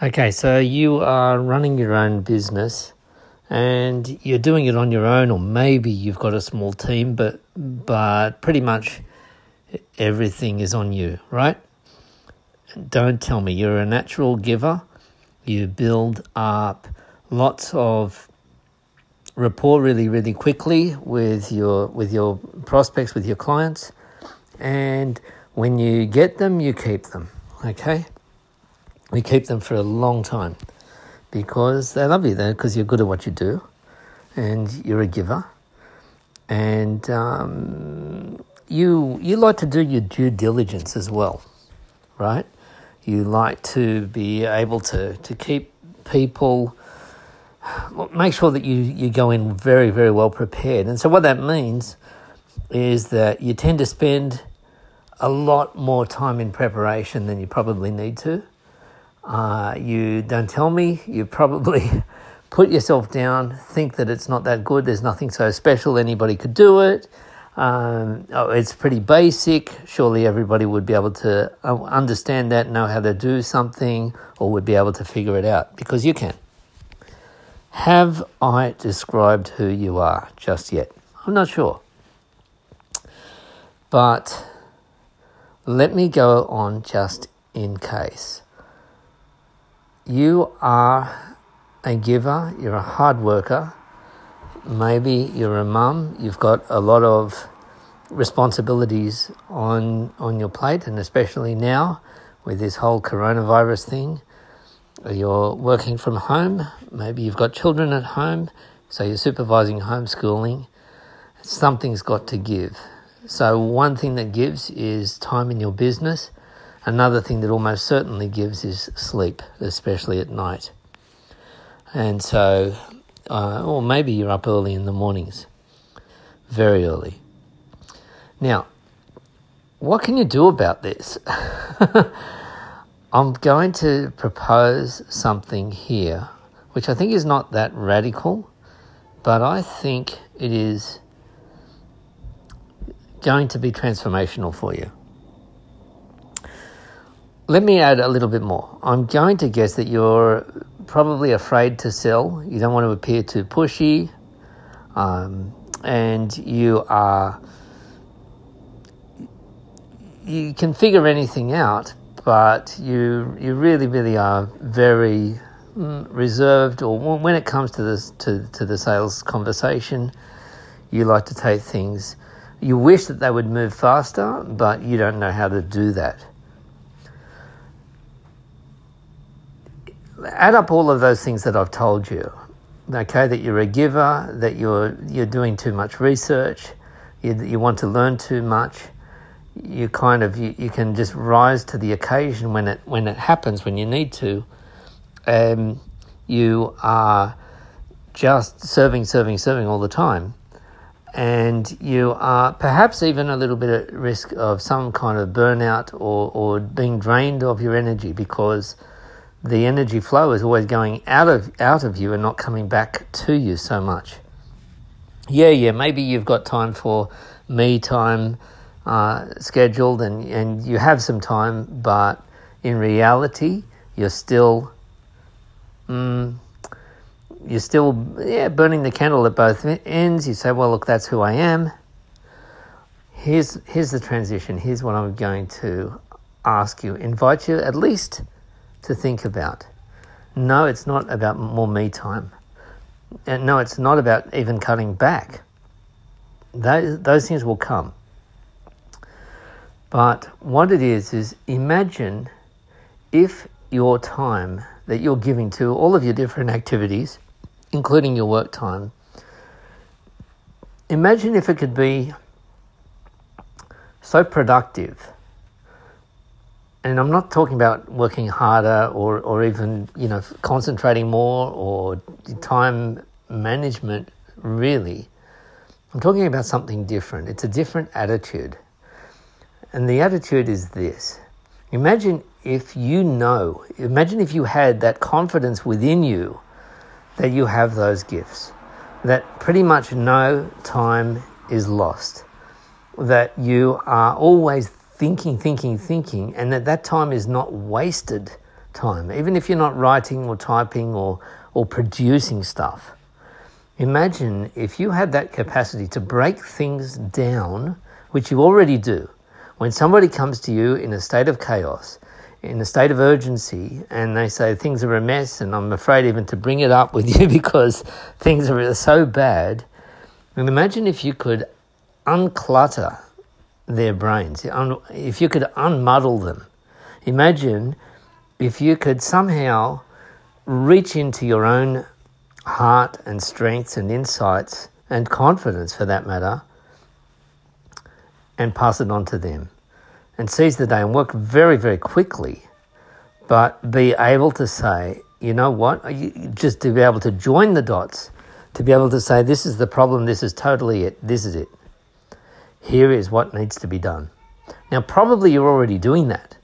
Okay, so you are running your own business and you're doing it on your own or maybe you've got a small team but but pretty much everything is on you, right? Don't tell me you're a natural giver. You build up lots of rapport really really quickly with your with your prospects with your clients and when you get them you keep them, okay? We keep them for a long time because they love you then because you're good at what you do and you're a giver. And um, you you like to do your due diligence as well right? You like to be able to to keep people make sure that you you go in very very well prepared. And so what that means is that you tend to spend a lot more time in preparation than you probably need to uh, you don't tell me, you probably put yourself down, think that it's not that good, there's nothing so special, anybody could do it. Um, oh, it's pretty basic. Surely everybody would be able to uh, understand that, know how to do something, or would be able to figure it out because you can. Have I described who you are just yet? I'm not sure. But let me go on just in case you are a giver, you're a hard worker, maybe you're a mum, you've got a lot of responsibilities on on your plate and especially now with this whole coronavirus thing you're working from home maybe you've got children at home so you're supervising homeschooling. Something's got to give. So one thing that gives is time in your business Another thing that almost certainly gives is sleep, especially at night. And so, uh, or maybe you're up early in the mornings, very early. Now, what can you do about this? I'm going to propose something here, which I think is not that radical, but I think it is going to be transformational for you. Let me add a little bit more. I'm going to guess that you're probably afraid to sell. You don't want to appear too pushy. Um, and you are. You can figure anything out, but you you really really are very mm, reserved. Or when it comes to this to to the sales conversation, you like to take things. You wish that they would move faster, but you don't know how to do that. Add up all of those things that I've told you. Okay, that you're a giver, that you're you're doing too much research, you, you want to learn too much. You kind of you, you can just rise to the occasion when it when it happens when you need to. Um, you are just serving, serving, serving all the time, and you are perhaps even a little bit at risk of some kind of burnout or or being drained of your energy because the energy flow is always going out of out of you and not coming back to you so much. Yeah, yeah, maybe you've got time for me time uh, scheduled and, and you have some time, but in reality, you're still mm, you're still yeah burning the candle at both ends. You say, well, look, that's who I am. Here's here's the transition. Here's what I'm going to ask you. Invite you at least to think about. No, it's not about more me time. And no, it's not about even cutting back. Those, those things will come. But what it is, is imagine if your time that you're giving to all of your different activities, including your work time, imagine if it could be so productive and I'm not talking about working harder or, or even you know concentrating more or time management really. I'm talking about something different. It's a different attitude. And the attitude is this. Imagine if you know, imagine if you had that confidence within you that you have those gifts, that pretty much no time is lost, that you are always thinking, thinking, thinking, and that that time is not wasted time, even if you're not writing or typing or, or producing stuff. Imagine if you had that capacity to break things down, which you already do. When somebody comes to you in a state of chaos, in a state of urgency, and they say things are a mess, and I'm afraid even to bring it up with you because things are so bad. And imagine if you could unclutter their brains, if you could unmuddle them. Imagine if you could somehow reach into your own heart and strengths and insights and confidence for that matter and pass it on to them and seize the day and work very, very quickly, but be able to say, you know what, just to be able to join the dots, to be able to say, this is the problem, this is totally it, this is it. Here is what needs to be done. Now, probably you're already doing that,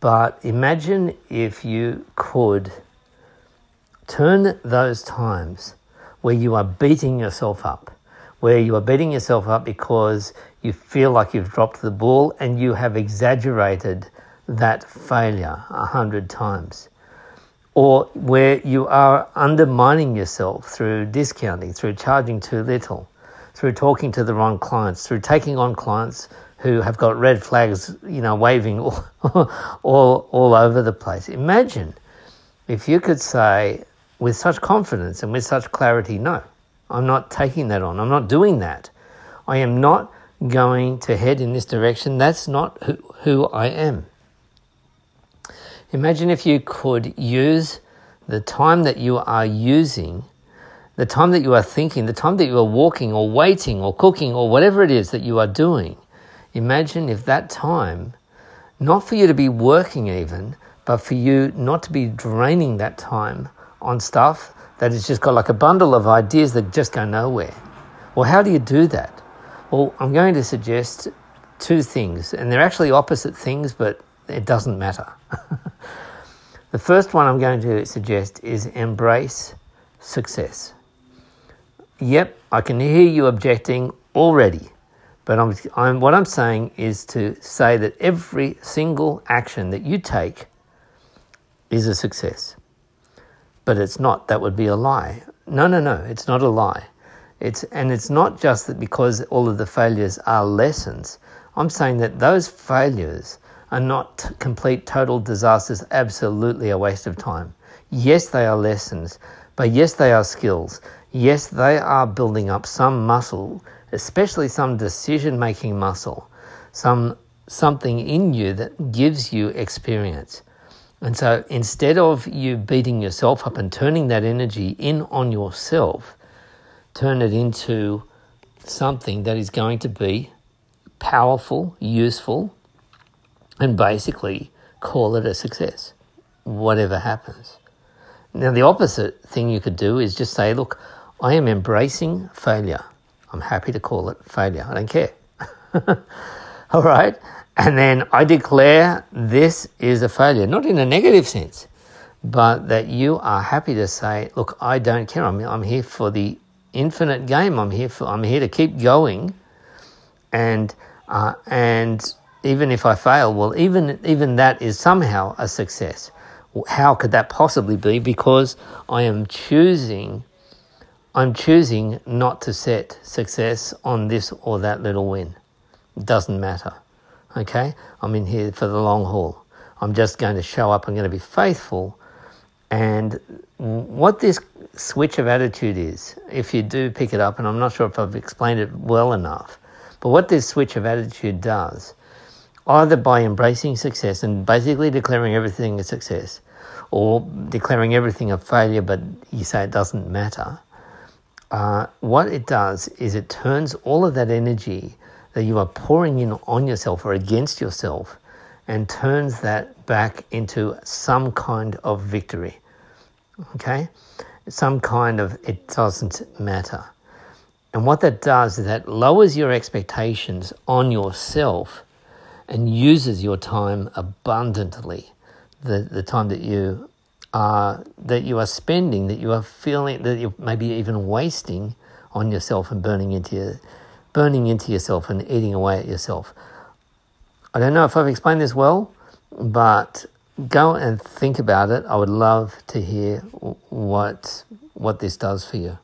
but imagine if you could turn those times where you are beating yourself up, where you are beating yourself up because you feel like you've dropped the ball and you have exaggerated that failure a hundred times. Or where you are undermining yourself through discounting, through charging too little, through talking to the wrong clients, through taking on clients who have got red flags, you know, waving all, all, all over the place. Imagine if you could say with such confidence and with such clarity, no, I'm not taking that on. I'm not doing that. I am not going to head in this direction. That's not who, who I am. Imagine if you could use the time that you are using, the time that you are thinking, the time that you are walking or waiting or cooking or whatever it is that you are doing. Imagine if that time, not for you to be working even, but for you not to be draining that time on stuff that has just got like a bundle of ideas that just go nowhere. Well, how do you do that? Well, I'm going to suggest two things, and they're actually opposite things, but it doesn't matter. the first one I'm going to suggest is embrace success. Yep, I can hear you objecting already, but I'm, I'm, what I'm saying is to say that every single action that you take is a success. But it's not, that would be a lie. No, no, no, it's not a lie. It's, and it's not just that because all of the failures are lessons. I'm saying that those failures are not complete total disasters, absolutely a waste of time. Yes, they are lessons, but yes, they are skills. Yes, they are building up some muscle, especially some decision making muscle, some something in you that gives you experience. And so instead of you beating yourself up and turning that energy in on yourself, turn it into something that is going to be powerful, useful, and basically call it a success, whatever happens. Now, the opposite thing you could do is just say, look, I am embracing failure. I'm happy to call it failure. I don't care. All right. And then I declare this is a failure, not in a negative sense, but that you are happy to say, look, I don't care. I'm, I'm here for the infinite game. I'm here for. I'm here to keep going, and uh, and even if I fail, well, even even that is somehow a success. How could that possibly be? Because I am choosing. I'm choosing not to set success on this or that little win. It doesn't matter. Okay? I'm in here for the long haul. I'm just going to show up. I'm going to be faithful. And what this switch of attitude is, if you do pick it up, and I'm not sure if I've explained it well enough, but what this switch of attitude does, either by embracing success and basically declaring everything a success, or declaring everything a failure, but you say it doesn't matter, uh, what it does is it turns all of that energy that you are pouring in on yourself or against yourself and turns that back into some kind of victory. Okay? some kind of it doesn't matter. And what that does is that lowers your expectations on yourself and uses your time abundantly. The, the time that you are that you are spending, that you are feeling that you're maybe even wasting on yourself and burning into your, burning into yourself and eating away at yourself. I don't know if I've explained this well, but go and think about it. I would love to hear what what this does for you.